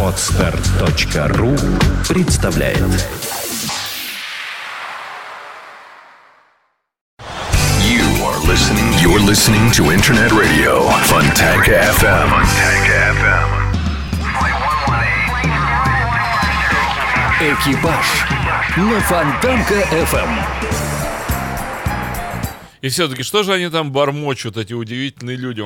Отстар.ру представляет You are listening. You're listening to Internet Radio. Funtank FM. «Экипаж» на Фонтанка FM. И все-таки, что же они там бормочут, эти удивительные люди?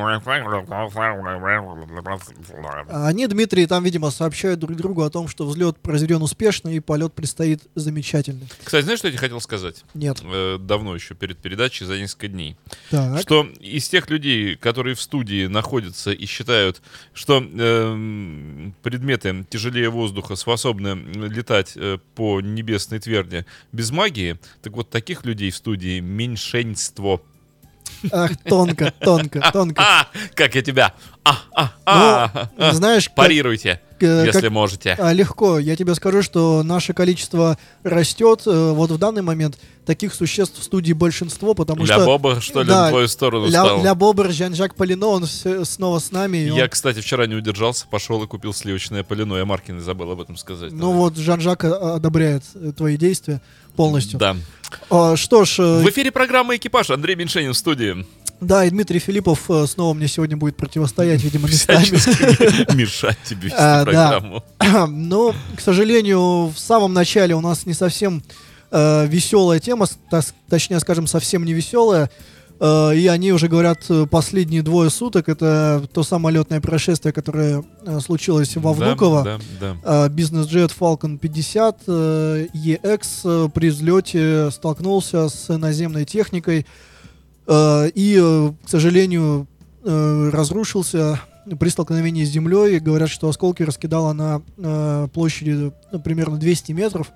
Они, Дмитрий, там, видимо, сообщают друг другу о том, что взлет произведен успешно и полет предстоит замечательный. Кстати, знаешь, что я тебе хотел сказать? Нет. Э, Давно еще, перед передачей, за несколько дней. Так. Что из тех людей, которые в студии находятся и считают, что эм, предметы тяжелее воздуха способны летать э, по небесной тверди без магии, так вот таких людей в студии меньшинство. Ах, тонко, тонко, тонко. А, как я тебя! А, а, а. Ну, знаешь, Парируйте, если как- можете. А, легко. Я тебе скажу, что наше количество растет. Э, Вот в данный момент таких существ в студии большинство, потому Ля что... Боба, что ли, Да, на твою сторону Ля, стал? Ля Бобр, Жан-Жак Полино, он всё- снова с нами. и он- Я, кстати, вчера не удержался, пошел и купил сливочное полено. Я Маркин забыл об этом сказать. Ну вот, Жан-Жак э, одобряет э, твои действия полностью. Да. А, что ж, э, В эфире программа «Экипаж». Андрей Меньшенин в студии. да, и Дмитрий Филиппов э, снова мне сегодня будет противостоять, видимо, местами. Мешать тебе вести А, программу. Но, к сожалению, в самом начале у нас не совсем веселая тема, точнее, скажем, совсем не веселая. Э, и они уже говорят э, последние двое суток. Это то самолетное происшествие, которое э, случилось во Да, Внуково. Да, да. А, Бизнес-джет Falcon 50 э, EX при взлете столкнулся с наземной техникой и, к сожалению, разрушился при столкновении с землей. Говорят, что осколки раскидало на площади примерно 200 метров.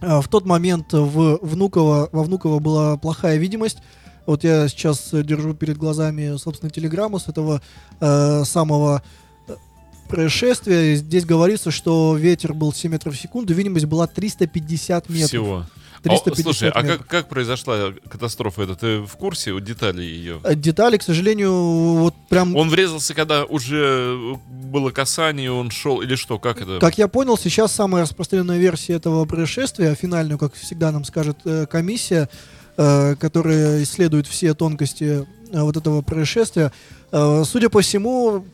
В тот момент в Внуково, во Внуково была плохая видимость. Вот я сейчас э, держу перед глазами, собственно, телеграмму с этого э, самого э, происшествия. Здесь говорится, что ветер был 7 метров в секунду, видимость была 350 метров. Всего. 350 А, слушай, а метров. как, как произошла катастрофа? Это ты в курсе у деталей ее? Э, Детали, к сожалению, вот прям... Он врезался, когда уже было касание, он шел, или что, как это? Как я понял, сейчас самая распространенная версия этого происшествия, финальную, как всегда нам скажет э, комиссия, э, которая исследует все тонкости э, вот этого происшествия. Э, судя по всему,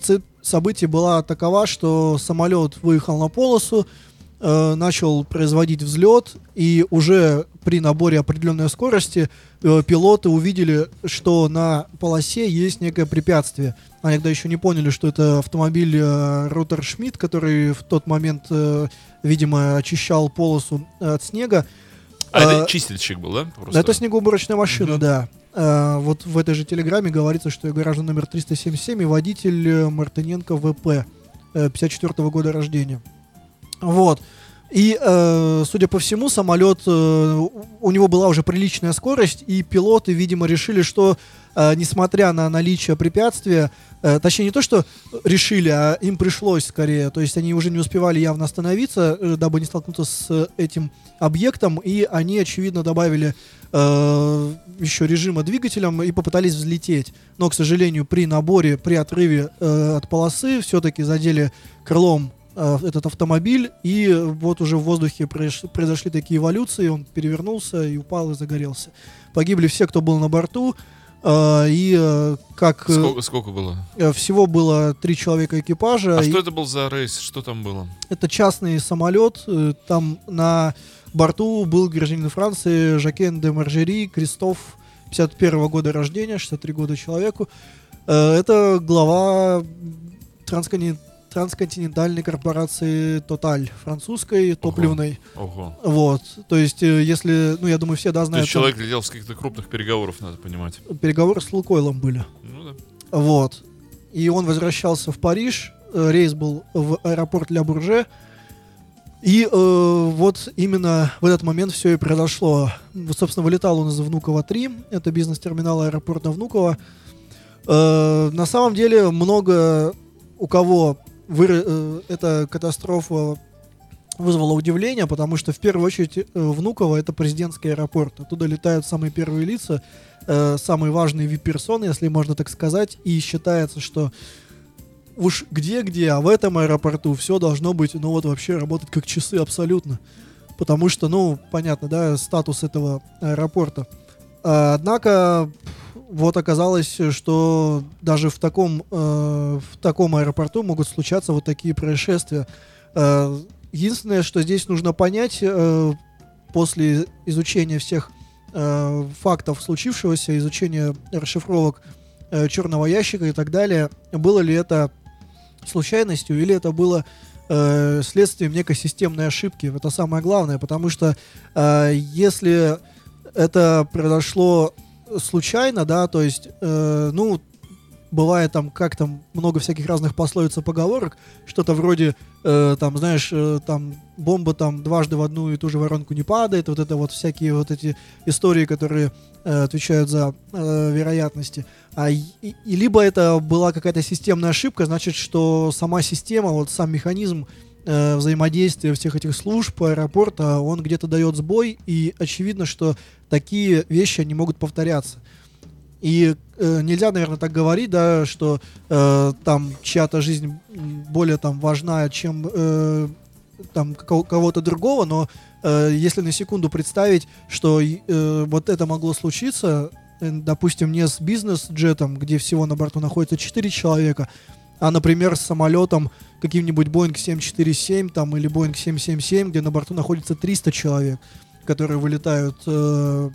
цепь событий была такова, что самолет выехал на полосу, начал производить взлет, и уже при наборе определенной скорости пилоты увидели, что на полосе есть некое препятствие. Они тогда еще не поняли, что это автомобиль э, Ротер Шмидт, который в тот момент, видимо, очищал полосу от снега. А это э, чистильщик был, да? Просто? Это снегоуборочная машина, Мгм. да. Э, вот в этой же телеграмме говорится, что граждан номер 377 и водитель э, Мартыненко ВП, э, 54 года рождения. Вот. И, э, судя по всему, самолет, э, у- него была уже приличная скорость, и пилоты, видимо, решили, что, э, несмотря на наличие препятствия, э, точнее не то, что решили, а им пришлось скорее, то есть они уже не успевали явно остановиться, э, дабы не столкнуться с этим объектом, и они, очевидно, добавили э, еще режима двигателем и попытались взлететь. Но, к сожалению, при наборе, при отрыве э, от полосы все-таки задели крылом этот автомобиль, и вот уже в воздухе произош- произошли такие эволюции, он перевернулся и упал и загорелся. Погибли все, кто был на борту, э, и э, как э, Сколько, сколько было? э, всего было три человека экипажа. А и что это был за рейс? Что там было? это частный самолет, э, там на борту был гражданин Франции Жакен де Маржери, Кристоф, 51 года рождения, 63 года человеку. Э, Это глава транскони- трансконтинентальной корпорации Total, французской, топливной. Ого. Вот, то есть, э, если, ну, я думаю, все, да, То знают, есть человек летел с каких-то крупных переговоров, надо понимать. переговоры с Лукойлом были. Ну да. Вот. И он возвращался в Париж. э, Рейс был в аэропорт Ля Бурже. И э, вот именно в этот момент все и произошло. Вот, собственно, вылетал он из Внуково 3. Это бизнес-терминал аэропорта Внуково. Э, на самом деле много у кого выра- э, эта катастрофа вызвала удивление, потому что в первую очередь э, Внуково это президентский аэропорт. Оттуда летают самые первые лица, э, самые важные вип-персоны, если можно так сказать. И считается, что уж где-где, а в этом аэропорту все должно быть, ну вот вообще работать как часы абсолютно. Потому что, ну, понятно, да, статус этого аэропорта. А, однако, вот оказалось, что даже в таком, э, в таком аэропорту могут случаться вот такие происшествия. Э, единственное, что здесь нужно понять, э, после изучения всех э, фактов случившегося, изучения расшифровок э, черного ящика и так далее, было ли это случайностью или это было э, следствием некой системной ошибки. Это самое главное, потому что э, если это произошло случайно, да, то есть, э, ну, бывает там, как там, много всяких разных пословиц и поговорок, что-то вроде, э, там, знаешь, э, там, бомба там дважды в одну и ту же воронку не падает, вот это вот всякие вот эти истории, которые э, отвечают за э, вероятности. А, и, и либо это была какая-то системная ошибка, значит, что сама система, вот сам механизм э, взаимодействия всех этих служб аэропорта, он где-то дает сбой, и очевидно, что такие вещи, они могут повторяться. И э, нельзя, наверное, так говорить, да, что э, там чья-то жизнь более там важна, чем э, там кого-то другого, но э, если на секунду представить, что э, вот это могло случиться, э, допустим, не с бизнес-джетом, где всего на борту находится 4 человека, а, например, с самолетом каким-нибудь Boeing 747 там, или Boeing 777, где на борту находится 300 человек, которые вылетают э,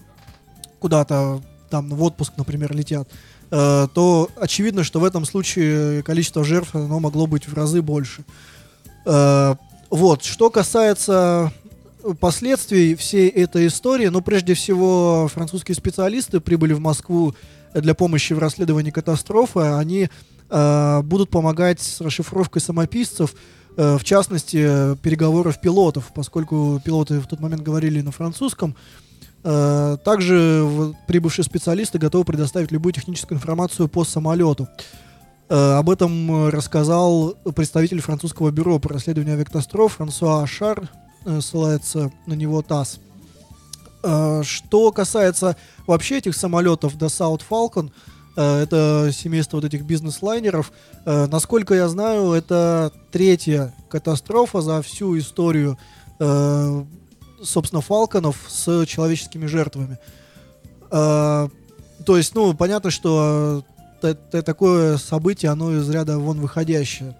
куда-то там в отпуск, например, летят, э, то очевидно, что в этом случае количество жертв оно могло быть в разы больше. Э, вот, что касается последствий всей этой истории, ну, прежде всего, французские специалисты прибыли в Москву для помощи в расследовании катастрофы. Они э, будут помогать с расшифровкой самописцев, э, в частности, переговоров пилотов, поскольку пилоты в тот момент говорили на французском. Э, также прибывшие специалисты готовы предоставить любую техническую информацию по самолету. Э, об этом рассказал представитель французского бюро по расследованию авиакатастроф Франсуа Шар, э, ссылается на него ТАСС. Что касается вообще этих самолетов Dassault Falcon, это семейство вот этих бизнес-лайнеров. Насколько я знаю, это третья катастрофа за всю историю собственно, фалконов с человеческими жертвами. То есть, ну, понятно, что такое событие, оно из ряда вон выходящее.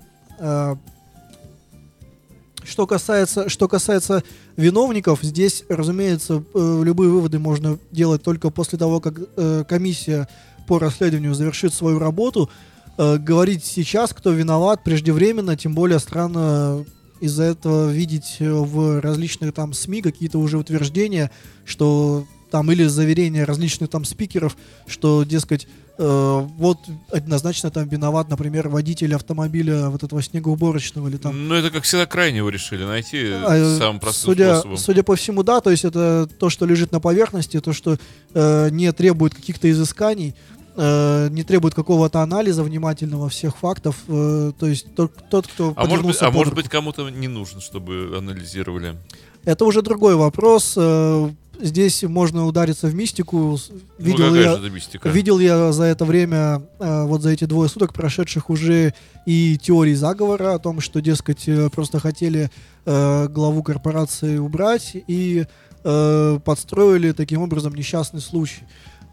Что касается, что касается виновников, здесь, разумеется, э, любые выводы можно делать только после того, как э, комиссия по расследованию завершит свою работу. Э, говорить сейчас, кто виноват, преждевременно, тем более странно из-за этого видеть э, в различных там СМИ какие-то уже утверждения, что там или заверения различных там спикеров, что, дескать, э, вот однозначно там виноват, например, водитель автомобиля вот этого снегоуборочного или там. Ну это как всегда крайнего решили найти а, самым простым судя, способом. Судя по всему, да, то есть это то, что лежит на поверхности, то, что э, не требует каких-то изысканий э, не требует какого-то анализа внимательного всех фактов. Э, то есть тот, тот кто а может быть, а может быть кому-то не нужен, чтобы анализировали? Это уже другой вопрос. Э, здесь можно удариться в мистику. Видел, ну, я, мистика? видел я за это время, э, вот за эти двое суток прошедших уже и теории заговора о том, что, дескать, э, просто хотели э, главу корпорации убрать и э, подстроили таким образом несчастный случай.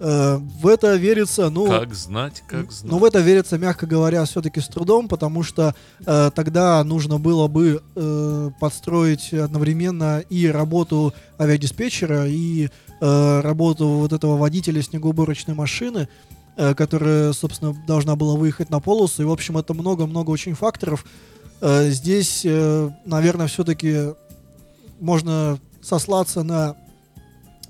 Э, в это верится, ну... Как знать, как знать. Ну, в это верится, мягко говоря, все-таки с трудом, потому что э, тогда нужно было бы э, подстроить одновременно и работу авиадиспетчера, и э, работу вот этого водителя снегоуборочной машины, э, которая, собственно, должна была выехать на полосу. И, в общем, это много-много очень факторов. Э, здесь, э, наверное, все-таки можно сослаться на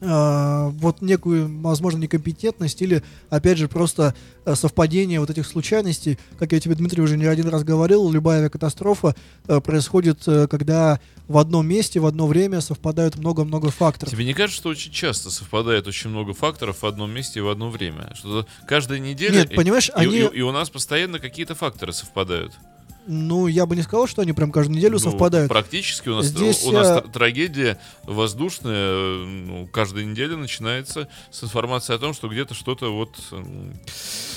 вот некую, возможно, некомпетентность или, опять же, просто э, совпадение вот этих случайностей. Как я тебе, Дмитрий, уже не один раз говорил, любая авиакатастрофа э, происходит, э, когда в одном месте, в одно время совпадают много-много факторов. Тебе не кажется, что очень часто совпадает очень много факторов в одном месте и в одно время? Что каждая неделя... Нет, понимаешь, и, они... и, и у нас постоянно какие-то факторы совпадают. Ну, я бы не сказал, что они прям каждую неделю ну, совпадают. Практически у нас, Здесь, у нас трагедия воздушная ну, каждая неделя начинается с информацией о том, что где-то что-то вот...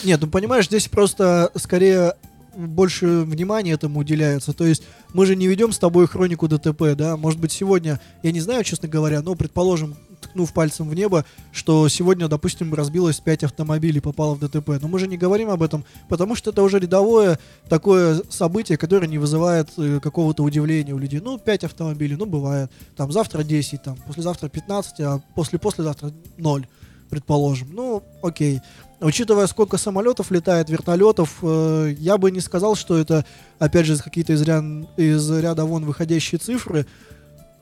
Нет, ну понимаешь, здесь просто скорее больше внимания этому уделяется. То есть мы же не ведем с тобой хронику ДТП, да? Может быть, сегодня, я не знаю, честно говоря, но, предположим, ткнув пальцем в небо, что сегодня, допустим, разбилось 5 автомобилей, попало в ДТП. Но мы же не говорим об этом, потому что это уже рядовое такое событие, которое не вызывает э, какого-то удивления у людей. Ну, 5 автомобилей, ну, бывает. Там завтра 10, там, послезавтра 15, а после-послезавтра 0, предположим. Ну, окей. Учитывая, сколько самолетов летает, вертолетов, э, я бы не сказал, что это, опять же, какие-то из, ря- из ряда вон выходящие цифры.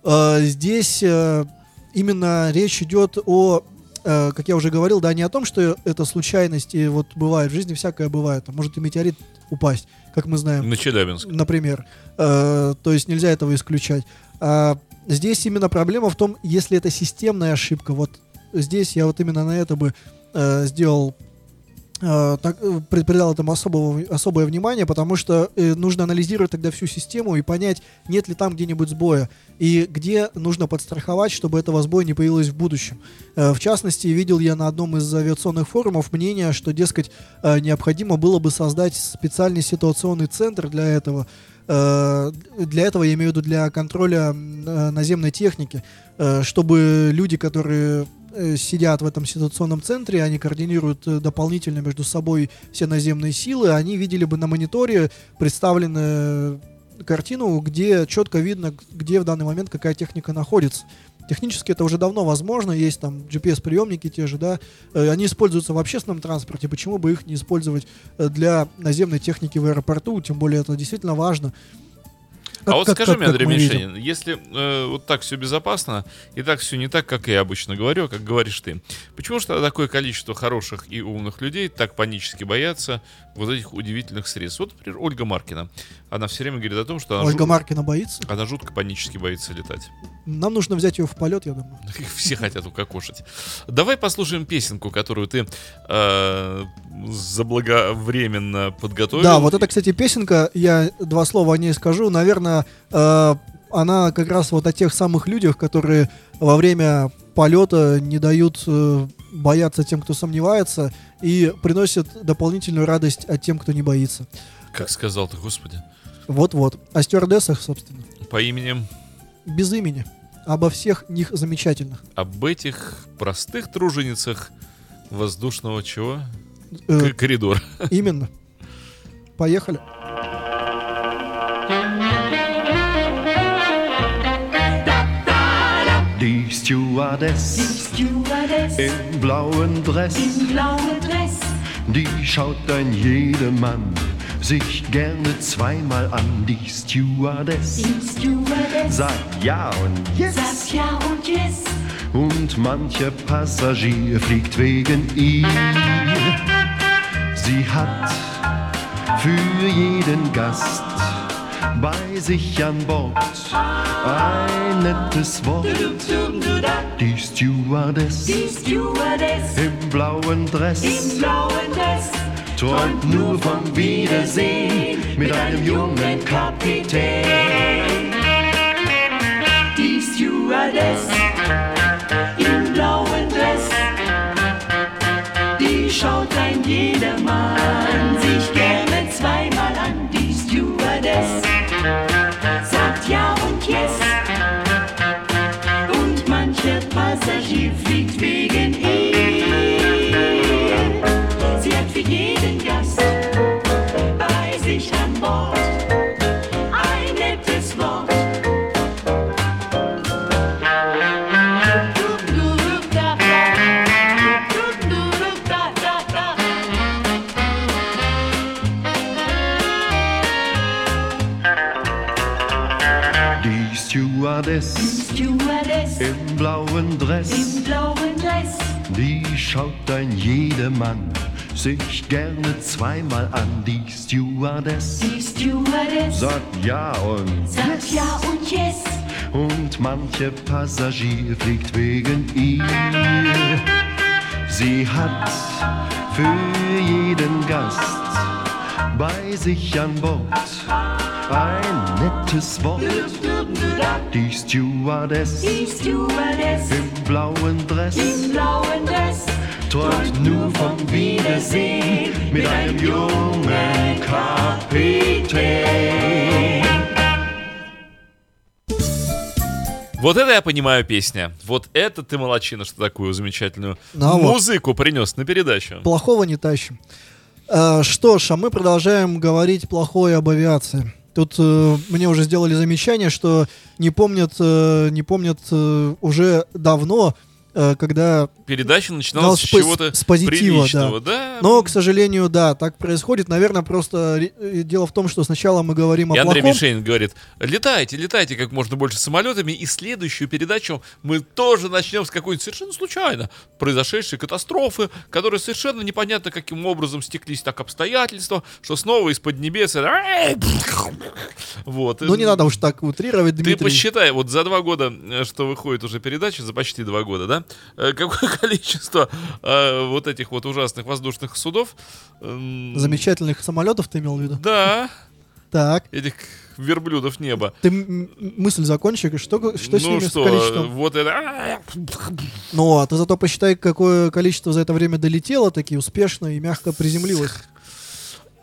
Э, здесь э, именно речь идет о, э, как я уже говорил, да, не о том, что это случайность, и вот бывает, в жизни всякое бывает, может и метеорит упасть, как мы знаем На Челябинск. например. Э, то есть нельзя этого исключать. А здесь именно проблема в том, если это системная ошибка. Вот здесь я вот именно на это бы э, сделал так, э, при- придал этому особого, особое внимание, потому что э, нужно анализировать тогда всю систему и понять, нет ли там где-нибудь сбоя, и где нужно подстраховать, чтобы этого сбоя не появилось в будущем. Э, в частности, видел я на одном из авиационных форумов мнение, что, дескать, э, необходимо было бы создать специальный ситуационный центр для этого. Э, Для этого я имею в виду для контроля э, наземной техники, чтобы люди, которые сидят в этом ситуационном центре, они координируют э, дополнительно между собой все наземные силы, они видели бы на мониторе представленную картину, где четко видно, где в данный момент какая техника находится. Технически это уже давно возможно, есть там GPS-приемники те же, да, Э, они используются в общественном транспорте, почему бы их не использовать э, для наземной техники в аэропорту, тем более это действительно важно. А Как- вот как- скажи как- мне, Андрей. Мишенин, если э, вот так все безопасно, и так все не так, как я обычно говорю, а как говоришь ты, почему же тогда такое количество хороших и умных людей так панически боятся вот этих удивительных средств? Вот, например, Ольга Маркина. Она все время говорит о том, что она, Ольга жут- Маркина боится. она жутко панически боится летать. Нам нужно взять ее в полет, я думаю. Их все хотят укокошить. Давай послушаем песенку, которую ты э, заблаговременно подготовил. Да, вот это, кстати, песенка, я два слова о ней скажу. Наверное, э, она как раз вот о тех самых людях, которые во время полета не дают э, бояться тем, кто сомневается, и приносят дополнительную радость от тем, кто не боится. Как сказал ты, господи. Вот-вот. О стюардессах, собственно. По именем Без имени. Обо всех них замечательных. об этих простых труженицах воздушного чего? Э, К- коридор. именно. Поехали. Die Stewardess Stewardess im blauen Dress, im blauen Dress. die schaut ein jedermann sich gerne zweimal an. Die Stewardess Die Stewardess sagt ja und yes sagt ja und yes. und mancher Passagier fliegt wegen ihr. Sie hat für jeden Gast bei sich an Bord ein nettes Wort. Die Stewardess Die Stewardess im blauen Dress im blauen Dress träumt nur vom Wiedersehen mit einem jungen Kapitän. Die Stewardess im blauen Dress. Die schaut ein jedermann sich blauen Dress, im blauen Dress. die schaut ein jedermann sich gerne zweimal an. Die Stewardess Die Stewardess sagt ja und sagt ja und yes. und mancher Passagier fliegt wegen ihr. Sie hat für jeden Gast bei sich an Bord ein nettes Wort. Die Stewardess Die Stewardess im blauen Dress im blauen Dress. träumt nur vom Wiedersehen mit einem jungen Kapitän. Вот это я понимаю песня. Вот это ты молочина, что такую замечательную Ну, а вот. музыку принес на передачу. Плохого не тащим. Э, что ж, а мы продолжаем говорить плохое об авиации. Тут э, мне уже сделали замечание, что не помнят, э, не помнят э, уже давно, когда Передача начиналась с чего-то с позитива, приличного, да. Но, к сожалению, да, так происходит. Наверное, просто э, дело в том, что сначала мы говорим И о Андрей плохом. Мишенин говорит, летайте, летайте как можно больше самолетами, и следующую передачу мы тоже начнем с какой-нибудь совершенно случайно произошедшей катастрофы, которая совершенно непонятно каким образом стеклись так обстоятельства, что снова из-под небес... Вот. Ну, не надо уж так утрировать, Ты Дмитрий. посчитай, вот за два года, э, что выходит уже передача, за почти два года, да, э, какое количество э, вот этих вот ужасных воздушных судов. эм, Замечательных самолетов ты имел в виду? Да, Так, этих верблюдов неба. ты мысль закончи, что, что с ну ними что, с количеством? вот это... Ну, а ты зато посчитай, какое количество за это время долетело, таки успешно и мягко приземлилось.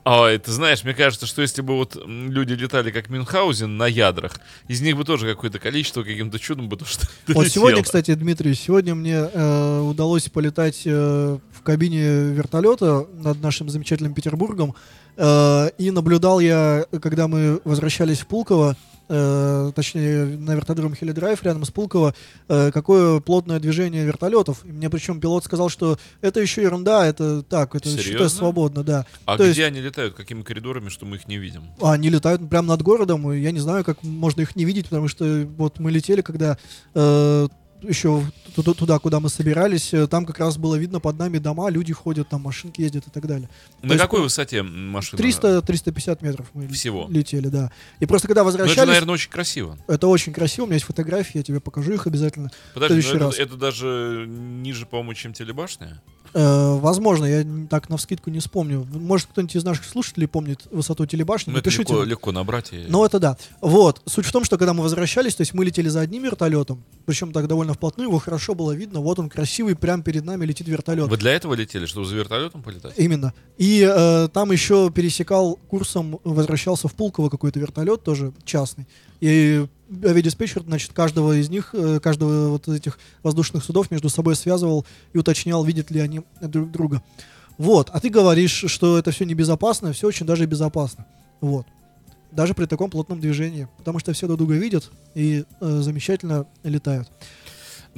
Ой, ты знаешь, мне кажется, что если бы вот люди летали как Мюнхгаузен на ядрах, из них бы тоже какое-то количество каким-то чудом бы что Вот сегодня, кстати, Дмитрий, сегодня мне э, удалось полетать э, в кабине вертолета над нашим замечательным Петербургом. Э, и наблюдал я, когда мы возвращались в Пулково, э, точнее, на вертодром Хелидрайв рядом с Пулково, э, какое плотное движение вертолетов. И мне причем пилот сказал, что это еще ерунда, это так, это считай Серьезно? свободно, да. А То где есть- они летают? Какими коридорами, что мы их не видим? А, Они летают прямо над городом, и я не знаю, как можно их не видеть, потому что вот мы летели, когда э, еще туда, куда мы собирались, э, там как раз было видно под нами дома, люди ходят, там машинки ездят и так далее. На есть, какой ну, высоте машина? 300-350 метров мы Всего? летели, да. И просто когда Ну, это, возвращались, наверное, очень красиво. это очень красиво, у меня есть фотографии, я тебе покажу их обязательно. Подожди, ну следующий это, раз. это даже ниже, по-моему, чем телебашня? Э, возможно, я так на вскидку не вспомню. Может, кто-нибудь из наших слушателей помнит высоту телебашни, Ну, это напишите. легко, нам. легко набрать. и- Ну, это да. Вот. Суть в том, что когда мы возвращались, то есть мы летели за одним вертолетом, причем так довольно вплотную, его хорошо было видно. Вот он красивый, прям перед нами летит вертолет. Вы для этого летели, чтобы за вертолетом полетать? Именно. И э, там еще пересекал курсом, возвращался в Пулково какой-то вертолет, тоже частный. И авиадиспетчер, значит, каждого из них, э, каждого вот этих воздушных судов между собой связывал и уточнял, видят ли они друг друга. Вот. А ты говоришь, что это все небезопасно, все очень даже безопасно. Вот. Даже при таком плотном движении. Потому что все друг друга видят и э, замечательно летают.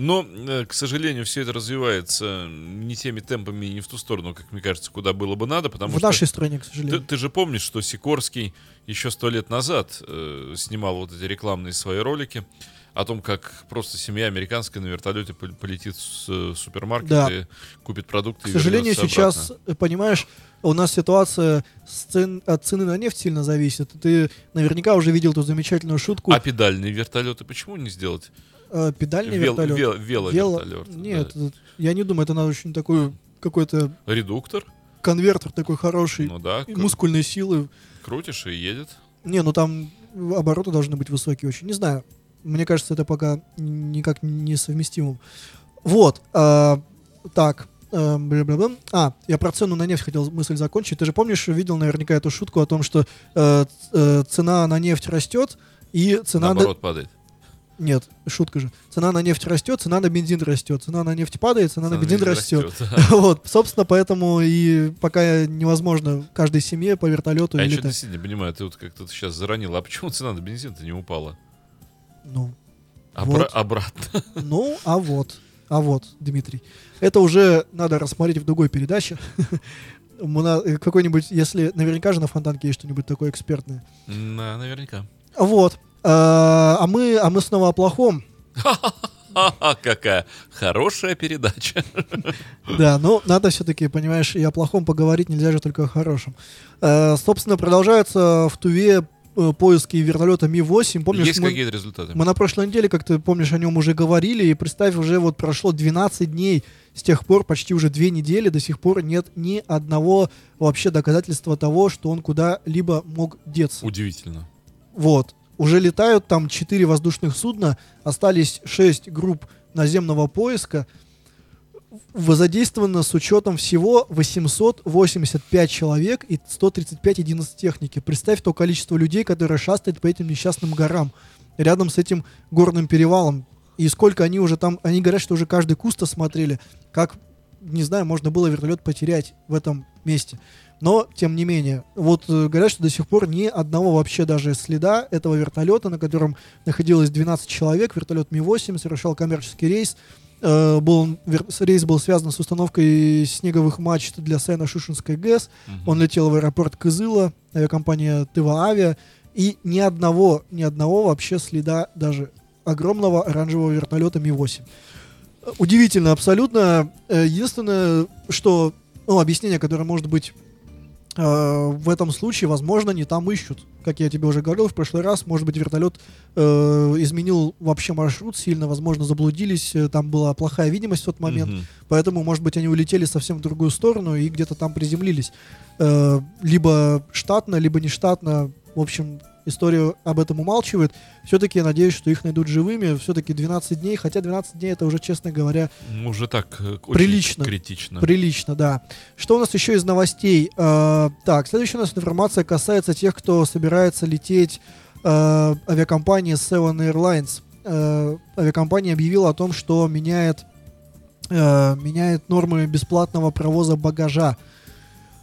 Но, э, к сожалению, все это развивается не теми темпами и не в ту сторону, как мне кажется, куда было бы надо, потому в что нашей стране, к ты, сожалению. ты же помнишь, что Сикорский еще сто лет назад э, снимал вот эти рекламные свои ролики о том, как просто семья американская на вертолете пол- полетит в с- супермаркет Да. и купит продукты. К сожалению, сейчас, обратно. э, понимаешь, у нас ситуация с цен- от цены на нефть сильно зависит. Ты наверняка уже видел ту замечательную шутку. А педальные вертолеты почему не сделать? Э, педальный Вел- вертолет. вел- Вело- веловертолет, Нет, да. э, я не думаю, это надо очень такой какой-то Редуктор? конвертер такой хороший, Ну да, и мускульной силы. крутишь и едет. Не, ну там обороты должны быть высокие очень. Не знаю. Мне кажется, это пока никак не совместимо. Вот. а, так. э, бля-бля-бля. А, я про цену на нефть хотел мысль закончить. Ты же помнишь, видел наверняка эту шутку о том, что э, э, цена на нефть растет, и цена на... Наоборот падает. Нет, шутка же. Цена на нефть растет, цена на бензин растет. Цена на нефть падает, цена, на Цена бензин не растет. растет. Вот, собственно, поэтому и пока невозможно каждой семье по вертолету А я летать. действительно не понимаю, ты вот как-то сейчас заронил, а почему цена на бензин-то не упала? Ну, Обра- Вот. Обратно. Ну, а вот, а вот, Дмитрий. Это уже надо рассмотреть в другой передаче. На- э, Какой-нибудь, если наверняка же на фонтанке есть что-нибудь такое экспертное. На- Наверняка. Вот. А а мы, а мы снова о плохом. Какая хорошая передача. Да, но надо все-таки, понимаешь, и о плохом поговорить нельзя же только о хорошем. Э, Собственно, продолжаются в Туве э, поиски вертолета Ми-8. Помнишь, Есть мы- какие-то результаты? Мы на прошлой неделе, как ты помнишь, о нем уже говорили, и представь, уже вот прошло 12 дней с тех пор, почти уже две недели, до сих пор нет ни одного вообще доказательства того, что он куда-либо мог деться. Удивительно. Вот. Уже летают там 4 воздушных судна, остались 6 групп наземного поиска. задействовано с учетом всего 885 человек и 135 единиц техники. Представь то количество людей, которые шастают по этим несчастным горам, рядом с этим горным перевалом. И сколько они уже там, они говорят, что уже каждый куст осмотрели, как, не знаю, можно было вертолет потерять в этом месте. Но, тем не менее, вот э, говорят, что до сих пор ни одного вообще даже следа этого вертолета, на котором находилось 12 человек, вертолет Ми-8 совершал коммерческий рейс, Э, был, вер- рейс был связан с установкой снеговых мачт для Сайно-Шушинской ГЭС. Он летел в аэропорт Кызыла, авиакомпания Тыва Авиа, и ни одного, ни одного вообще следа даже огромного оранжевого вертолета Ми-8. Э, Удивительно абсолютно. Э, Единственное, что, ну, объяснение, которое может быть в этом случае, возможно, не там ищут. Как я тебе уже говорил в прошлый раз, может быть, вертолет э, изменил вообще маршрут сильно, возможно, заблудились, э, там была плохая видимость в тот момент, Мгм. поэтому, может быть, они улетели совсем в другую сторону и где-то там приземлились. Э, либо штатно, либо не штатно. В общем, история об этом умалчивает. Все-таки я надеюсь, что их найдут живыми. Все-таки 12 дней, хотя 12 дней это уже, честно говоря, Уже так э, Прилично. критично. Прилично, да. Что у нас еще из новостей? Э, так, следующая у нас информация касается тех, кто собирается лететь э, авиакомпании Seven Airlines. Э, авиакомпания объявила о том, что меняет, э, меняет нормы бесплатного провоза багажа.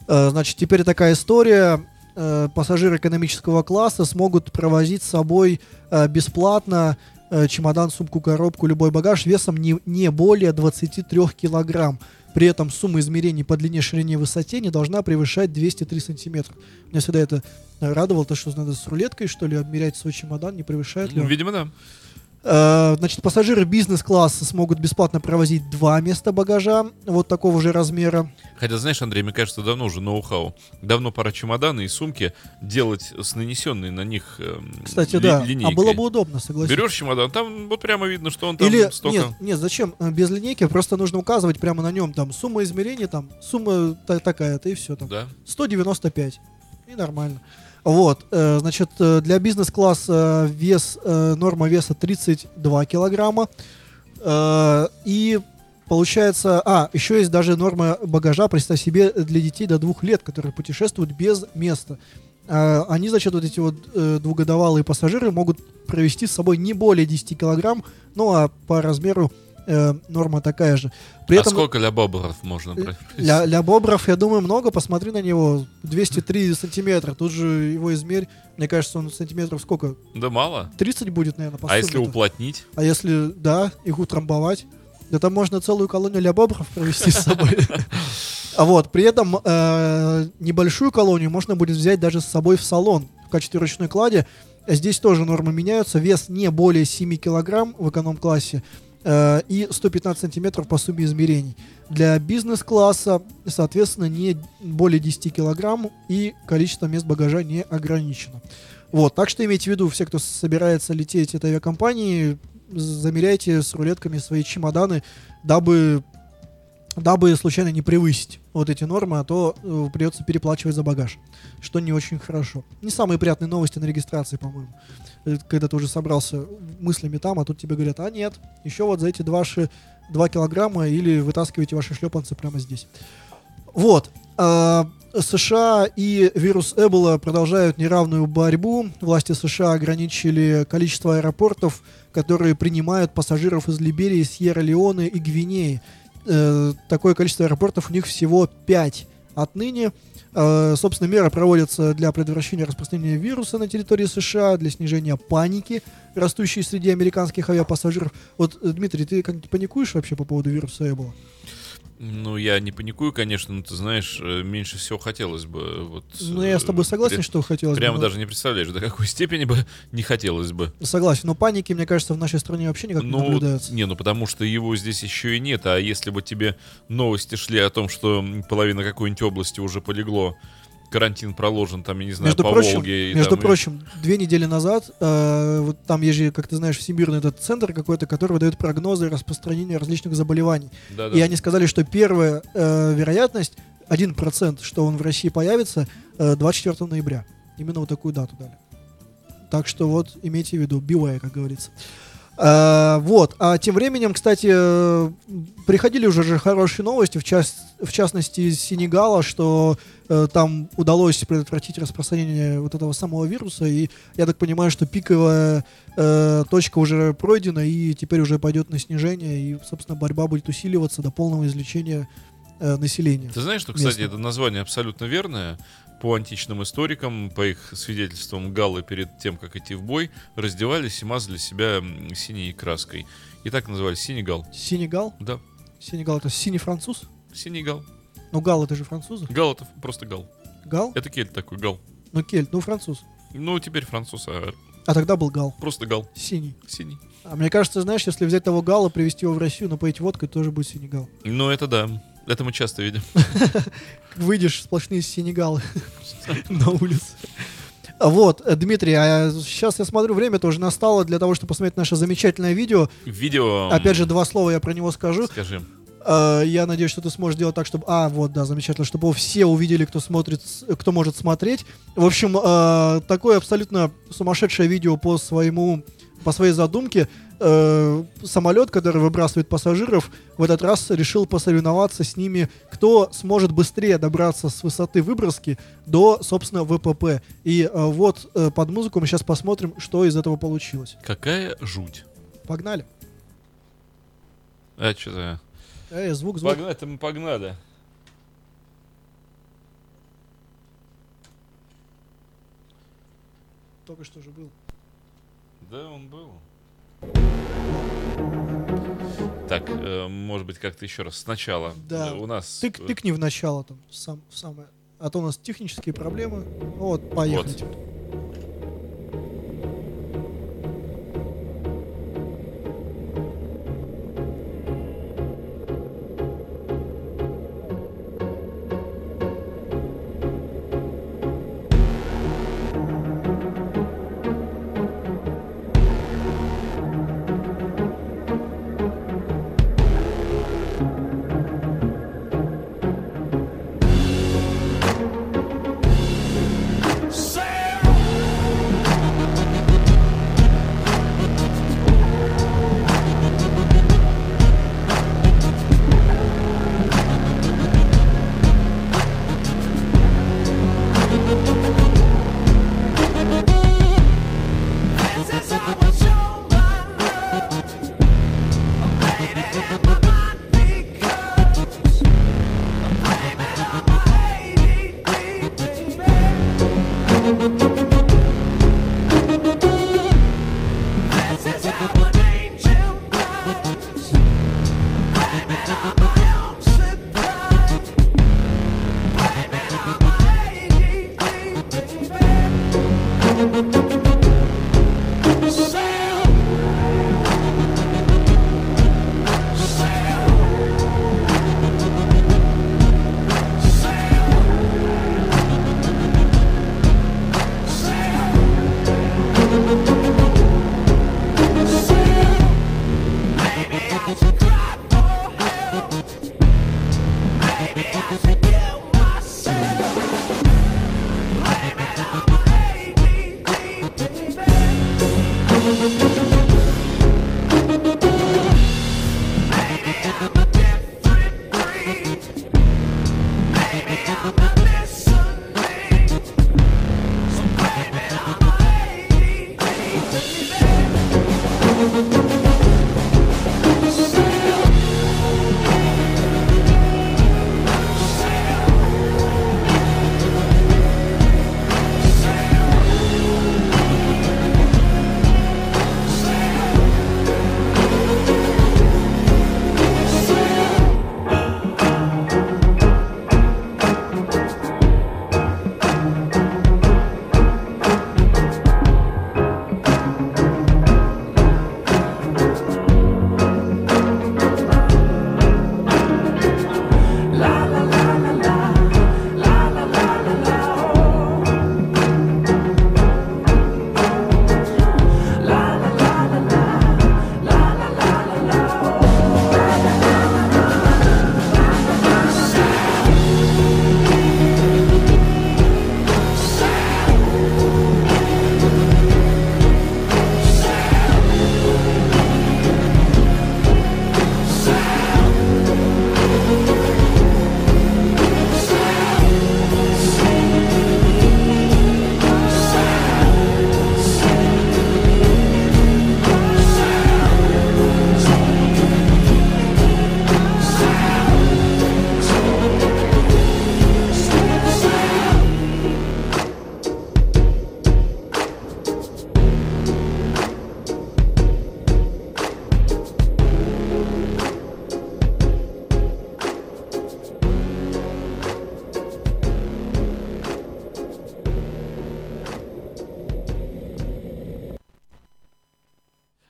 Значит, теперь такая история. Э, пассажиры экономического класса смогут провозить с собой э, бесплатно э, чемодан, сумку, коробку, любой багаж весом не, не более 23 килограмм. При этом сумма измерений по длине, ширине и высоте не должна превышать 203 сантиметра. Меня всегда это радовало, то, что надо с рулеткой, что ли, обмерять свой чемодан, не превышает ли Ну, он. видимо, да. Э, Значит, пассажиры бизнес-класса смогут бесплатно провозить два места багажа вот такого же размера. Хотя, знаешь, Андрей, мне кажется, давно уже ноу-хау. Давно пора чемоданы и сумки делать с нанесенной на них эм, Кстати, ли- да. А линейкой. было бы удобно, согласен. Берешь чемодан, там вот прямо видно, что он там Или столько... нет, нет, зачем? Э, Без линейки просто нужно указывать прямо на нем там сумма измерений, там сумма та- такая-то и все там. Да. 195. И нормально. Вот, э, значит, э, для бизнес-класса вес, э, норма веса 32 килограмма. И получается, а, еще есть даже норма багажа, представь себе, для детей до двух лет, которые путешествуют без места. Они, значит, вот эти вот двухгодовалые пассажиры могут провести с собой не более 10 килограмм, ну а по размеру э, норма такая же. При а этом сколько для бобров можно Л- провести? для, для бобров, я думаю, много. Посмотри на него. 203 сантиметра. Тут же его измерь. Мне кажется, он сантиметров сколько? Да мало. 30 будет, наверное, по А если уплотнить? А если, да, их утрамбовать? Да там можно целую колонию для бобров провести с собой. А вот, при этом э, небольшую колонию можно будет взять даже с собой в салон в качестве ручной клади. Здесь тоже нормы меняются. Вес не более 7 килограмм в эконом-классе э, и 115 сантиметров по сумме измерений. Для бизнес-класса, соответственно, не более 10 килограмм и количество мест багажа не ограничено. Вот, так что имейте в виду, все, кто собирается лететь этой авиакомпании, замеряйте с рулетками свои чемоданы, дабы, дабы случайно не превысить вот эти нормы, а то э, придется переплачивать за багаж, что не очень хорошо. Не самые приятные новости на регистрации, по-моему. Э, Когда ты уже собрался мыслями там, а тут тебе говорят, а нет, еще вот за эти два, ши- два килограмма или вытаскивайте ваши шлепанцы прямо здесь. Вот. А, США и вирус Эбола продолжают неравную борьбу. Власти США ограничили количество аэропортов, которые принимают пассажиров из Либерии, Сьерра-Леоне и Гвинеи. Э, такое количество аэропортов у них всего 5 отныне. Э, собственно, меры проводятся для предотвращения распространения вируса на территории США, для снижения паники, растущей среди американских авиапассажиров. Вот, э, Дмитрий, ты как-нибудь паникуешь вообще по поводу вируса Эбола? Ну, я не паникую, конечно, но ты знаешь, э, меньше всего хотелось бы. Вот, Ну, я с тобой э, согласен, прям- что хотелось бы, Прямо даже не представляешь, до какой степени бы не хотелось бы. Согласен, но паники, мне кажется, в нашей стране вообще никак не Ну, наблюдается. не, ну потому что его здесь еще и нет. А если бы тебе новости шли о том, что половина какой-нибудь области уже полегло, карантин проложен, там, я не знаю, Между по прочим, Волге. и между там, и- прочим, две недели назад, э, вот там есть же, как ты знаешь, всемирный этот центр какой-то, который выдает прогнозы распространения различных заболеваний. Да-да. И они сказали, что первая э, вероятность, 1%, что он в России появится, э, 24 ноября. Именно вот такую дату дали. Так что вот, имейте в виду, beware, как говорится. А, вот. А тем временем, кстати, приходили уже же хорошие новости, в, част- в частности из Сенегала, что э, там удалось предотвратить распространение вот этого самого вируса. И я так понимаю, что пиковая э, точка уже пройдена, и теперь уже пойдет на снижение, и, собственно, борьба будет усиливаться до полного излечения э, населения. Ты знаешь, что, кстати, Местного. это название абсолютно верное. По античным историкам, по их свидетельствам, галлы перед тем, как идти в бой, раздевались и мазали себя синей краской. И так называли синий гал. Сенегал? Да, Сенегал это синий француз? синий гал. Ну, гал это же французы. Гал это просто гал. Гал? Это кельт такой, гал. Ну, кельт, ну, француз. Ну, теперь француз, а А тогда был гал. просто гал. Синий. Синий. А мне кажется, знаешь, если взять того гала, привезти его в Россию, напоить водкой, тоже будет синегал. Ну, это да. Это мы часто видим. Выйдешь, сплошные синегалы на улице. Вот, Дмитрий, а сейчас я смотрю, время тоже настало для того, чтобы посмотреть наше замечательное видео. Видео... Опять же, два слова я про него скажу. Скажи. Э, Я надеюсь, что ты сможешь сделать так, чтобы... А, вот, да, замечательно, чтобы все увидели, кто смотрит, кто может смотреть. В общем, э, такое абсолютно сумасшедшее видео по своему, по своей задумке. Э, Самолет, который выбрасывает пассажиров, в этот раз решил посоревноваться с ними, кто сможет быстрее добраться с высоты выброски до, собственно, ВПП. И э, вот э, под музыку мы сейчас посмотрим, что из этого получилось. Какая жуть. Погнали. А, что за... Эй, звук, звук. Погнали, это мы погнали. Только что же был. Да, он был. Так, э, может быть, как-то еще раз сначала. Да. У нас... Тык, э, тыкни в начало там, сам, в самое. А то у нас технические проблемы. Вот, поехали. Вот.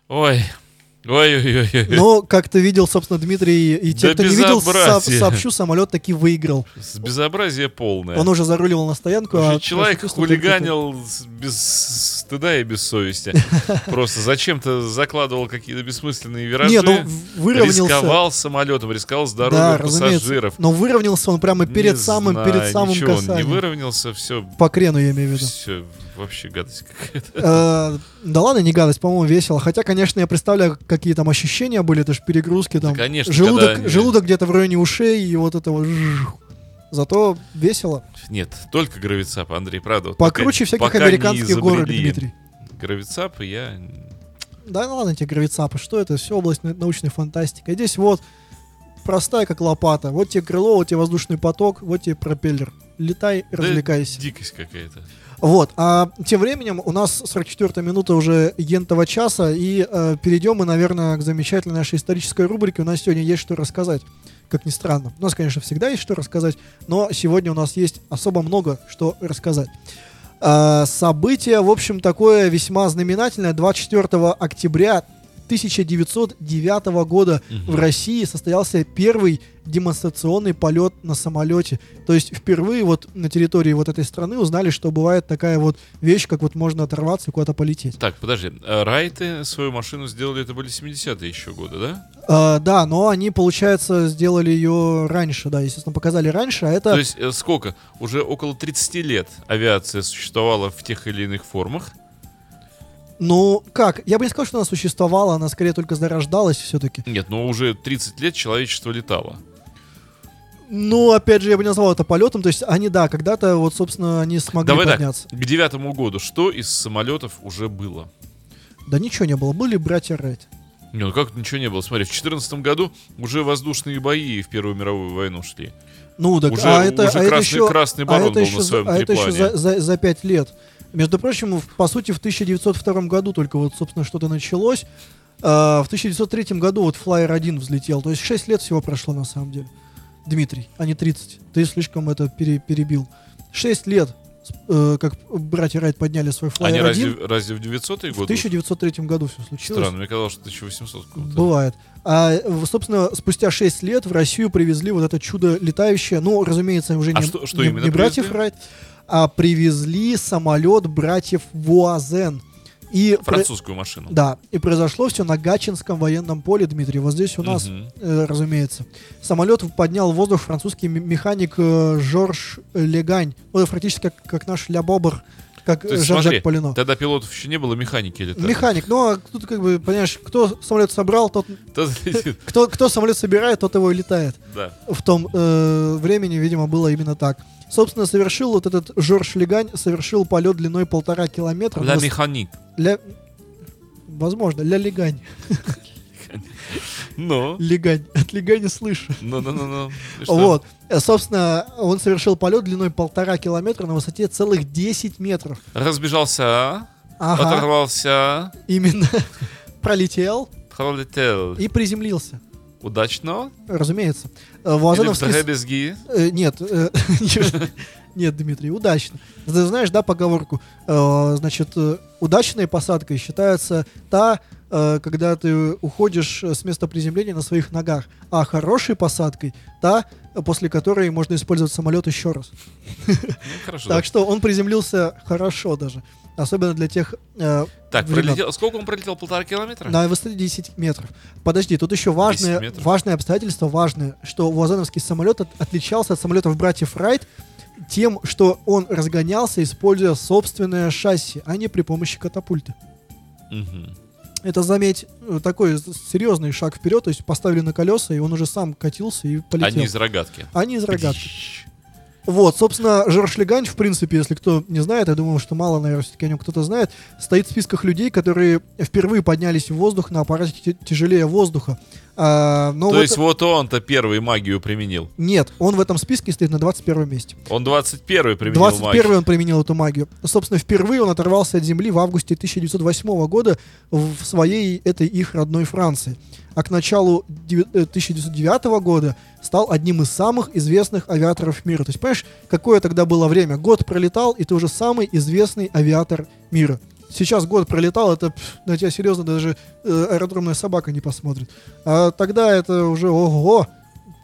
Ой. Ой-ой-ой. Но, как ты видел, собственно, Дмитрий, и те, Да кто не видел, со- сообщу, самолет таки выиграл. С безобразие полное. Он уже заруливал на стоянку. Вообще, а человек хулиганил без стыда и без совести. Просто зачем-то закладывал какие-то бессмысленные виражи. Не, ну, выровнялся. Рисковал самолетом, рисковал Да, здоровьем разумеется. пассажиров. Но выровнялся он прямо перед Не самым, знаю, перед самым ничего, он не касанием. выровнялся, все, По крену, я имею в виду. все, вообще гадость какая-то. Э, Да ладно, не гадость, по-моему, весело. Хотя, конечно, я представляю, какие там ощущения были, это же перегрузки там. конечно, желудок, где-то в районе ушей и вот это вот. Зато весело. Нет, только гравицап, Андрей, правда. Покруче всяких американских горок, Дмитрий. Гравицап, я... Да ну ладно эти гравицапы, что это? Все область на- научной фантастики. Здесь вот простая, как лопата. Вот тебе крыло, вот тебе воздушный поток, вот тебе пропеллер. Летай, Да развлекайся. Дикость какая-то. Вот, а тем временем у нас 44-я минута уже ентого часа, и э, перейдем мы, наверное, к замечательной нашей исторической рубрике. У нас сегодня есть что рассказать, как ни странно. У нас, конечно, всегда есть что рассказать, но сегодня у нас есть особо много что рассказать. А, событие, в общем, такое весьма знаменательное. 24 октября 1909 года в России состоялся первый демонстрационный полет на самолете. То есть впервые вот на территории вот этой страны узнали, что бывает такая вот вещь, как вот можно оторваться и куда-то полететь. Так, подожди, а Райты свою машину сделали, это были 70-е еще годы, да? А, да, но они, получается, сделали ее раньше, да, естественно, показали раньше, а это... То есть э, сколько? Уже около 30 лет авиация существовала в тех или иных формах. Ну, как? Я бы не сказал, что она существовала, она скорее только зарождалась все-таки. Нет, но уже 30 лет человечество летало. Ну, опять же, я бы не назвал это полетом, то есть они, да, когда-то вот, собственно, они смогли Давай подняться. так, к девятому году что из самолетов уже было? Да ничего не было, были братья Райт. Не, ну как ничего не было? Смотри, в 14 году уже воздушные бои в Первую мировую войну шли. Ну, так, Уже- а это, уже а это красный- еще, красный а барон это был еще, на своем а это еще за, за, за пять лет. Между прочим, в- по сути, в 1902 году только вот, собственно, что-то началось. А, в 1903 году вот Flyer 1 взлетел. То есть 6 лет всего прошло на самом деле. Дмитрий, а не 30. Ты слишком это пере- перебил. 6 лет, э, как братья Райт подняли свой Flyer Они 1. разве, разве в 900-е В годы? 1903 году все случилось. Странно, мне казалось, что 1800 какого-то. Бывает. А, в- собственно, спустя 6 лет в Россию привезли вот это чудо летающее. Ну, разумеется, уже А не, что- что не- не братьев? Райт, а привезли самолет братьев Вуазен. И про- Французскую машину. да, и произошло все на Гатчинском военном поле, Дмитрий. Вот здесь у нас, Мгм. э, разумеется. Самолет поднял в воздух французский механик э, Жорж Легань. Ну, это практически как, как наш Ля Бобр, как Жан-Жак Полино. тогда пилотов еще не было, механики летали. Механик, ну, а тут как бы, понимаешь, кто самолет собрал, тот летит. кто, кто самолет собирает, тот его и летает. Да. В том э, времени, видимо, было именно так. Собственно, совершил вот этот Жорж Легань, совершил полет длиной полтора километра. Ля на выс- механик. Ля- Возможно, ля Легань. Ну, Легань. От Легани слышу. ну, ну, ну, ну. Вот. Э, Собственно, он совершил полет длиной полтора километра на высоте целых 10 метров. Разбежался, Ага, оторвался, именно. Пролетел пролетел. и приземлился. Удачно? Разумеется. Э, Или с- дребезги? Э, нет, э, нет, Дмитрий, удачно. Ты знаешь, да, поговорку? Значит, удачной посадкой считается та, когда ты уходишь с места приземления на своих ногах, а хорошей посадкой та, после которой можно использовать самолет еще раз. Ну, хорошо. Так что он приземлился хорошо даже. Особенно для тех э, Так, времен. пролетел. Сколько он пролетел? Полтора километра? на высоте 10 метров. Подожди, тут еще важное, важное обстоятельство, важное, что Вуазеновский самолет от- отличался от самолетов братьев Райт тем, что он разгонялся, используя собственное шасси, а не при помощи катапульты. Мгм. Это, заметь, такой серьезный шаг вперед, то есть поставили на колеса, и он уже сам катился и полетел. Они из рогатки. Они из рогатки. Вот, собственно, Жорж Легань, в принципе, если кто не знает, я думаю, что мало, наверное, все-таки о нем кто-то знает, стоит в списках людей, которые впервые поднялись в воздух на аппарате тяжелее воздуха. А, но То вот- есть вот он-то первый магию применил. Нет, он в этом списке стоит на 21 месте. Он 21-й применил 21 магию. он применил эту магию. Собственно, впервые он оторвался от земли в августе 1908 года в своей, этой их родной Франции. А к началу деви- э, 1909 года стал одним из самых известных авиаторов мира. То есть, понимаешь, какое тогда было время? Год пролетал, и ты уже самый известный авиатор мира. Сейчас год пролетал, это на тебя серьезно даже э, аэродромная собака не посмотрит. А тогда это уже ого,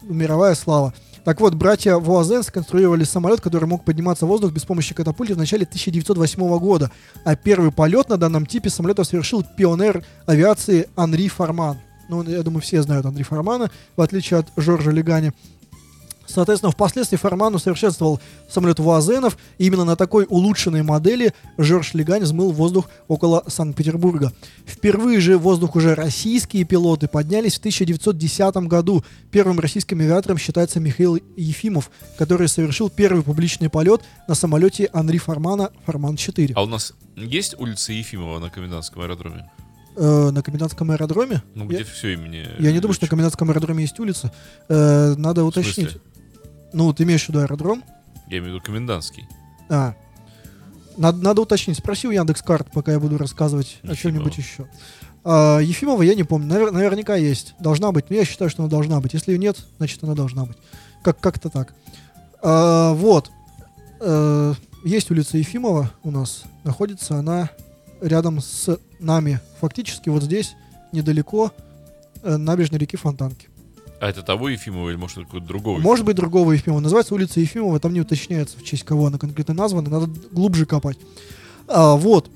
мировая слава. Так вот, братья Вуазен сконструировали самолет, который мог подниматься в воздух без помощи катапульты в начале 1908 года. А первый полет на данном типе самолета совершил пионер авиации Анри Фарман. Ну, я думаю, все знают Анри Фармана, в отличие от Жоржа Легани. Соответственно, впоследствии Фарман усовершенствовал самолет Вуазенов, и именно на такой улучшенной модели Жорж Легань взмыл воздух около Санкт-Петербурга. Впервые же воздух уже российские пилоты поднялись в 1910 году. Первым российским авиатором считается Михаил Ефимов, который совершил первый публичный полет на самолете Анри Фармана Фарман-4 А у нас есть улица Ефимова на комендантском аэродроме? Э, на комендантском аэродроме. Ну, Я- где все имени... Я не думаю, что на комендантском аэродроме есть улица. Э, надо уточнить. Ну, ты имеешь в виду аэродром? Я имею в виду комендантский. А. Надо, надо уточнить. Спроси у Яндекс.Карт, пока я буду рассказывать о Ефимова. чем-нибудь еще. А, Ефимова я не помню. Навер- наверняка есть. Должна быть. Но я считаю, что она должна быть. Если ее нет, значит она должна быть. Как- как-то так. А, вот. Э, есть улица Ефимова у нас. Находится она рядом с нами. Фактически вот здесь, недалеко, э, набережной реки Фонтанки. А это того Ефимова или может какого-то другого? Может быть, другого Ефимова. Называется улица Ефимова, там не уточняется, в честь кого она конкретно названа, надо глубже копать. А, вот.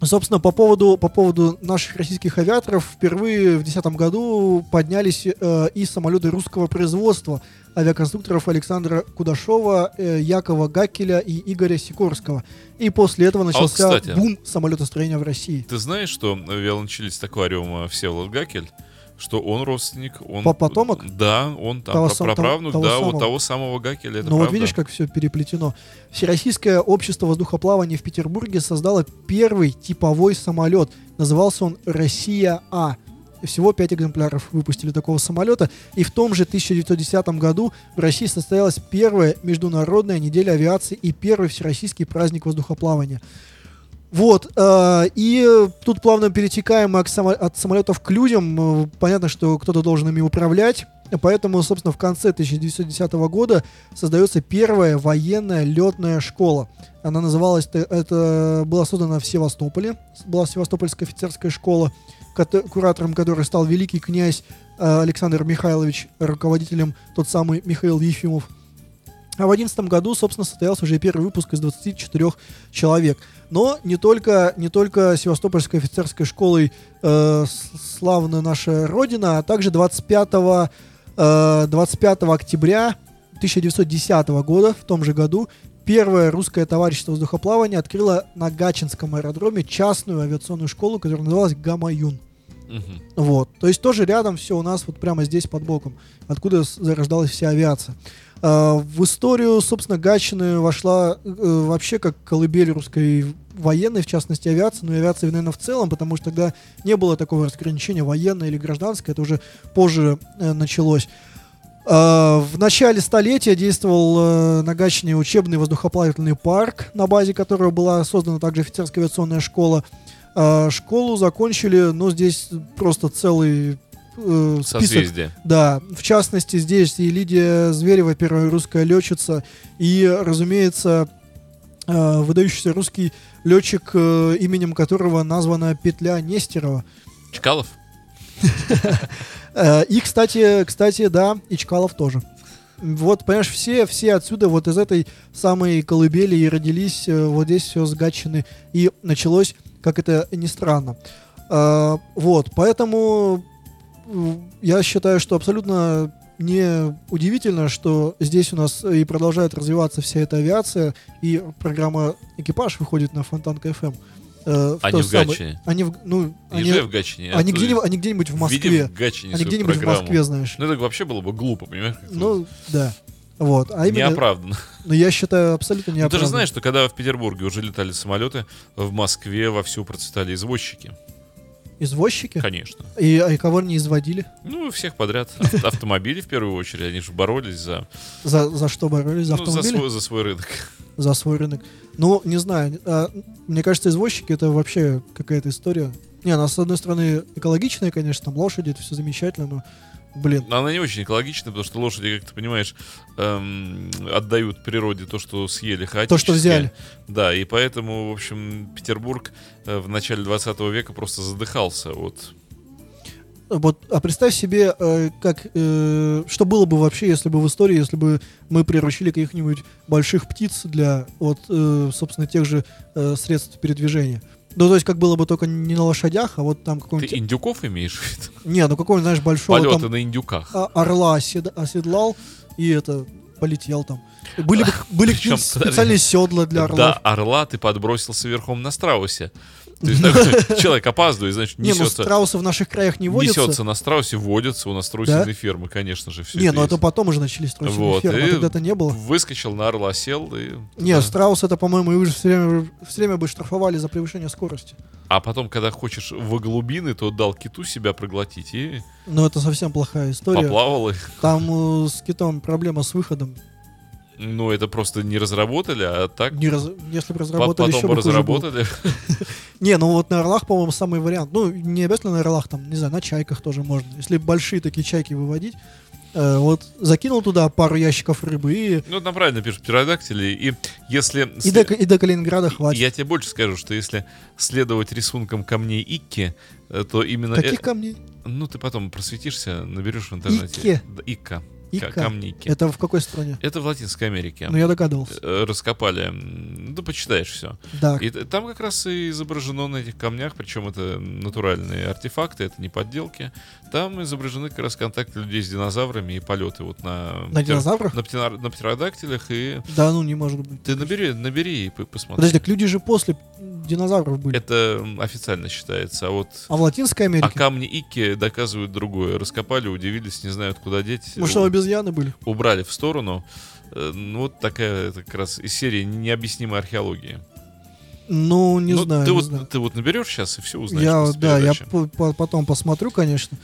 Собственно, по поводу, по поводу наших российских авиаторов, впервые в 2010 году поднялись э, и самолеты русского производства авиаконструкторов Александра Кудашова, э, Якова Гакеля и Игоря Сикорского. И после этого начался А кстати. бум самолетостроения в России. Ты знаешь, что виолончелист аквариума Всеволод Гакель, что он родственник, он... По- потомок? Да, он там Того сам- праправнук, того да, самого. вот того самого Гакеля, это Ну вот видишь, как все переплетено. Всероссийское общество воздухоплавания в Петербурге создало первый типовой самолет. Назывался он «Россия-А». Всего пять экземпляров выпустили такого самолета. И в том же 1910 году в России состоялась первая международная неделя авиации и первый всероссийский праздник воздухоплавания. Вот, э, и тут плавно перетекаем мы от самолетов к людям. Э, Понятно, что кто-то должен ими управлять. Поэтому, собственно, в конце 1910 года создается первая военная летная школа. Она называлась, т- это была создана в Севастополе, была Севастопольская офицерская школа, куратором которой стал великий князь э, Александр Михайлович, руководителем тот самый Михаил Ефимов. А в 2011 году, собственно, состоялся уже первый выпуск из 24 человек. Но не только, не только Севастопольской офицерской школой э, славна наша Родина, а также 25, э, 25 октября 1910 года, в том же году, первое русское товарищество воздухоплавания открыло на Гачинском аэродроме частную авиационную школу, которая называлась Гамаюн. Мгм. Вот. То есть тоже рядом все у нас вот прямо здесь под боком, откуда зарождалась вся авиация. А, в историю, собственно, Гатчины вошла э, вообще как колыбель русской военной, в частности, авиации, но и авиации, наверное, в целом, потому что тогда не было такого разграничения военное или гражданское, это уже позже э, началось. А, В начале столетия действовал э, на Гатчине учебный воздухоплавательный парк, на базе которого была создана также офицерская авиационная школа. А, Школу закончили, ну, здесь просто целый э, список. Созвездие. Да, в частности, здесь и Лидия Зверева, первая русская летчица, и, разумеется, э, выдающийся русский летчик, э, именем которого названа петля Нестерова. Чкалов? Э, И, кстати, кстати, да, и Чкалов тоже. Вот, понимаешь, все, все отсюда, вот из этой самой колыбели и родились, э, вот здесь все с Гатчины и началось, как это ни странно. Э, Вот, поэтому я считаю, что абсолютно не удивительно, что здесь у нас и продолжает развиваться вся эта авиация, и программа «Экипаж» выходит на Фонтанка FM. э, не в самой- Гатчине. Они, в- ну, они, в Гатчине. они, где-нибудь, они где-нибудь в Москве. в Гатчине Они где-нибудь в программу. Москве, знаешь. Ну, это вообще было бы глупо, понимаешь? Ну, да. Вот. А именно, Неоправданно. ну, я считаю, абсолютно Ну, ты неоправданно. же знаешь, что когда в Петербурге уже летали самолеты, в Москве вовсю процветали извозчики. Извозчики? Конечно. И, а и кого не изводили? Ну, всех подряд. Ав- Автомобили в первую очередь. Они же боролись за, За, за что боролись? За ну, за, автомобили? свой, за свой рынок. За свой рынок. Ну, не знаю. а, мне кажется, извозчики это вообще какая-то история. Не, она, с одной стороны, экологичная, конечно, там лошади, это все замечательно, но Блин. Она не очень экологична, потому что лошади, как ты понимаешь, эм, отдают природе то, что съели хаотически. То, что взяли. Да, и поэтому, в общем, Петербург э, в начале 20 века просто задыхался от... Вот, а представь себе, э, как, э, что было бы вообще, если бы в истории, если бы мы приручили каких-нибудь больших птиц для, вот, э, собственно, тех же э, средств передвижения. Ну, то есть, как было бы только не на лошадях, а вот там Ты какой-нибудь... индюков имеешь в виду? Не, ну какого-нибудь, знаешь, большого Полеты там на индюках. орла осед- оседлал и это полетел там. Были бы были Причем, специальные седла для Да, орлов. орла ты подбросился верхом на страусе. То есть такой человек опаздывает, значит, Не, ну несется, страусы в наших краях не водятся. несется на страусе, водится, у нас страусиные фермы, конечно же, все Не, ну это потом уже начались страусиные Вот, фермы, а тогда-то не было. Выскочил на орла, сел и... Не, туда. страус это, по-моему, и уже все время, все время бы штрафовали за превышение скорости. А потом, когда хочешь во глубины, то дал киту себя проглотить и Но это совсем плохая история. поплавал. И... Там э, с китом проблема с выходом. Ну, это просто не разработали, а так Не раз- Если бы разработали, еще потом бы хуже было. разработали. Не, ну вот на орлах, по-моему, самый вариант. Ну, не обязательно на орлах, там, не знаю, на чайках тоже можно. Если большие такие чайки выводить, э, вот закинул туда пару ящиков рыбы и, Ну, там правильно пишут птеродактили. И если... и, до, и до Калининграда хватит. Я тебе больше скажу, что если следовать рисункам камней Икки, э, то именно... Каких э- камней? Ну, ты потом просветишься, наберешь в интернете. Икке? Икка. Ика. К- Камни Икки. Это в какой стране? Это в Латинской Америке. Ну, я догадывался. Э, Раскопали. Ну, почитаешь все. Да. И там как раз и изображено на этих камнях, причем это натуральные артефакты, это не подделки. Там изображены как раз контакты людей с динозаврами и полеты вот на... На динозаврах? На, на птеродактилях. И Да, ну не может быть. ты набери, набери и посмотри. Подожди, так люди же после динозавров были. Это официально считается. А вот А в Латинской а Америке? камни Икки доказывают другое. Раскопали, удивились, не знают, куда деть. Может, там обезьяны были? Убрали в сторону. Э, Ну, вот такая как раз из серии необъяснимой археологии. Ну, не Ну, знаю, ты, не вот, знаю. ты вот наберешь сейчас и все узнаешь. Я, да, я по- по- потом посмотрю, конечно.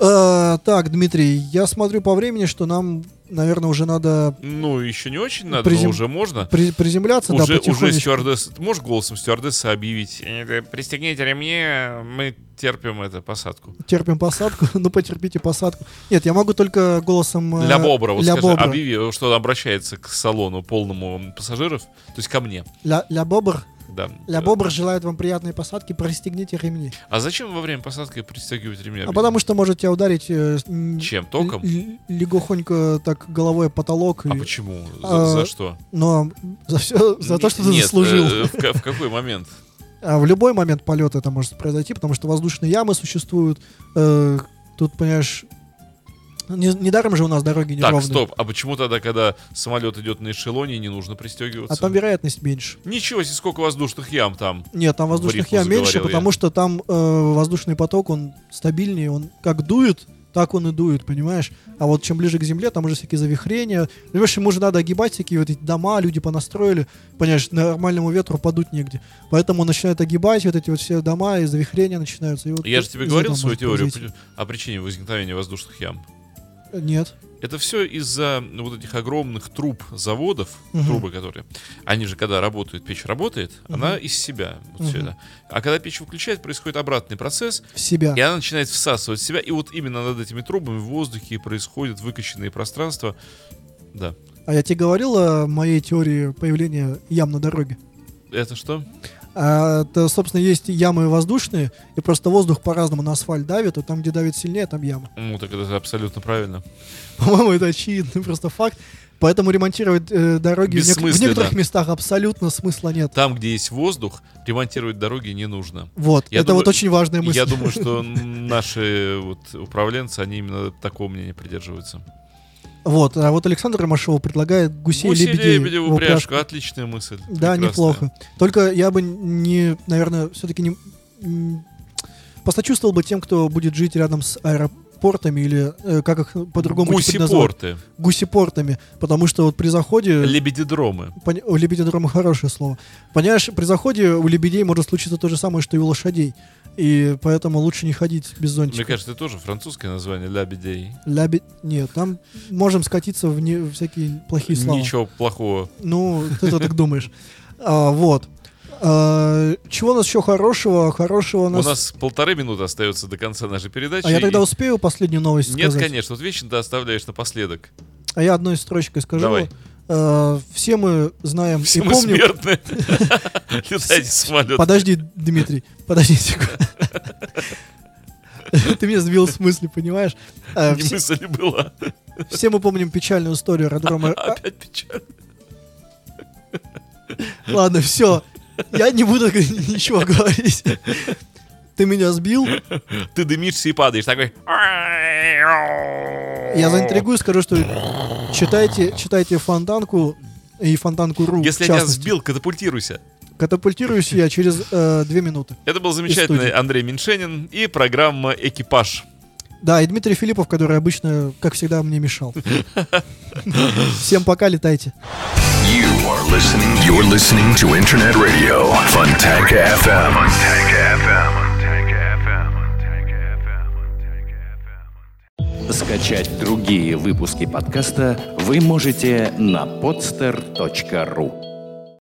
А, так, Дмитрий, я смотрю по времени, что нам, наверное, уже надо Ну, еще не очень надо, Призем- но уже можно. при- приземляться, да, Уже, уже потихонечку. стюардесса... Ты можешь голосом стюардессы объявить? «Э, Пристегните ремни, мы терпим это, посадку. Терпим посадку, ну потерпите посадку. Нет, я могу только голосом... э, Ля Бобра, вот Ля скажи, объяви, что обращается к салону полному пассажиров, то есть ко мне. Ля, Ля Бобр. Да. Ля Бобр желает вам приятной посадки, пристегните ремни. А зачем во время посадки пристегивать ремни? А потому что может тебя ударить э, Чем? Током? легохонько так головой потолок. А и- почему? За, А, за что? Но за все, за то, что ты Нет, заслужил. э, в, ка- в какой момент? А в любой момент полета это может произойти, потому что воздушные ямы существуют. Э, тут, понимаешь, не- недаром же у нас дороги Так, неровные. стоп. А почему тогда, когда самолет идет на эшелоне, не нужно пристегиваться? А там вероятность меньше. Ничего себе, сколько воздушных ям там. Нет, там воздушных ям меньше, я. потому что там э, воздушный поток, он стабильнее, он как дует, так он и дует, понимаешь? А вот чем ближе к земле, там уже всякие завихрения. Понимаешь, ему же надо огибать всякие вот эти дома, люди понастроили, понимаешь, нормальному ветру подуть негде. Поэтому он начинает огибать вот эти вот все дома, и завихрения начинаются. И вот Я же тебе говорил свою теорию произойти. о причине возникновения воздушных ям. Нет. Это все из-за ну, вот этих огромных труб заводов, Мгм. трубы, которые, они же когда работают, печь работает, она из себя, вот всё Мгм. это. А когда печь выключает, происходит обратный процесс, В себя. и она начинает всасывать в себя, и вот именно над этими трубами в воздухе происходят выкачанные пространства. Да. А я тебе говорил о моей теории появления ям на дороге? Это что? А, это, собственно, есть ямы воздушные, и просто воздух по-разному на асфальт давит, и там, где давит сильнее, там яма. Ну, так это абсолютно правильно. По-моему, это очевидный просто факт. Поэтому ремонтировать э, дороги в, нек- в некоторых местах абсолютно смысла нет. Там, где есть воздух, ремонтировать дороги не нужно. Вот, Я это думаю- вот очень важная мысль. Я думаю, что наши вот управленцы, они именно такого мнения придерживаются. Вот, а вот Александр Ромашов предлагает гусей Гуси лебедей лебеди в упряжку. Отличная мысль. Да, Прекрасная. неплохо. Только я бы не, наверное, все-таки не посочувствовал бы тем, кто будет жить рядом с аэропортами или э, как их по-другому теперь назвать? Гуси-порты. гусепортами, потому что вот при заходе... Лебедидромы. Поня- У лебедидрома хорошее слово. Понимаешь, при заходе у лебедей может случиться то же самое, что и у лошадей. И поэтому лучше не ходить без зонтика. Мне кажется, это тоже французское название лебедей. Лябе- Нет, там можем скатиться в не- всякие плохие слова. Ничего плохого. Ну, ты так думаешь. А, вот. А, чего у нас еще хорошего? Хорошего у У нас... нас полторы минуты остается до конца нашей передачи. А я тогда и- успею последнюю новость Нет, сказать? конечно. Вот вечно ты оставляешь напоследок. А я одной строчкой скажу. Давай. Э, все мы знаем Все и мы помним... смертны. Летайте самолет. Подожди, Дмитрий, подожди секунду. Ты меня сбил с мысли, понимаешь? Э, Не все, мысль была. все мы помним печальную историю аэродрома. А, Опять печаль. Ладно, все. Я не буду ничего говорить. Ты меня сбил. Ты дымишься и падаешь. Такой... Я заинтригую, скажу, что читайте, читайте Фонтанку и Фонтанку.ру. Если в я тебя сбил, катапультируйся. Катапультируюсь я через э, две минуты. Это был замечательный. Андрей Меньшенин и программа «Экипаж». Да, и Дмитрий Филиппов, который обычно, как всегда, мне мешал. Всем пока, летайте. You are listening. You're listening to Internet Radio Funtank FM. Funtank FM. Скачать другие выпуски подкаста вы можете на podster.ru.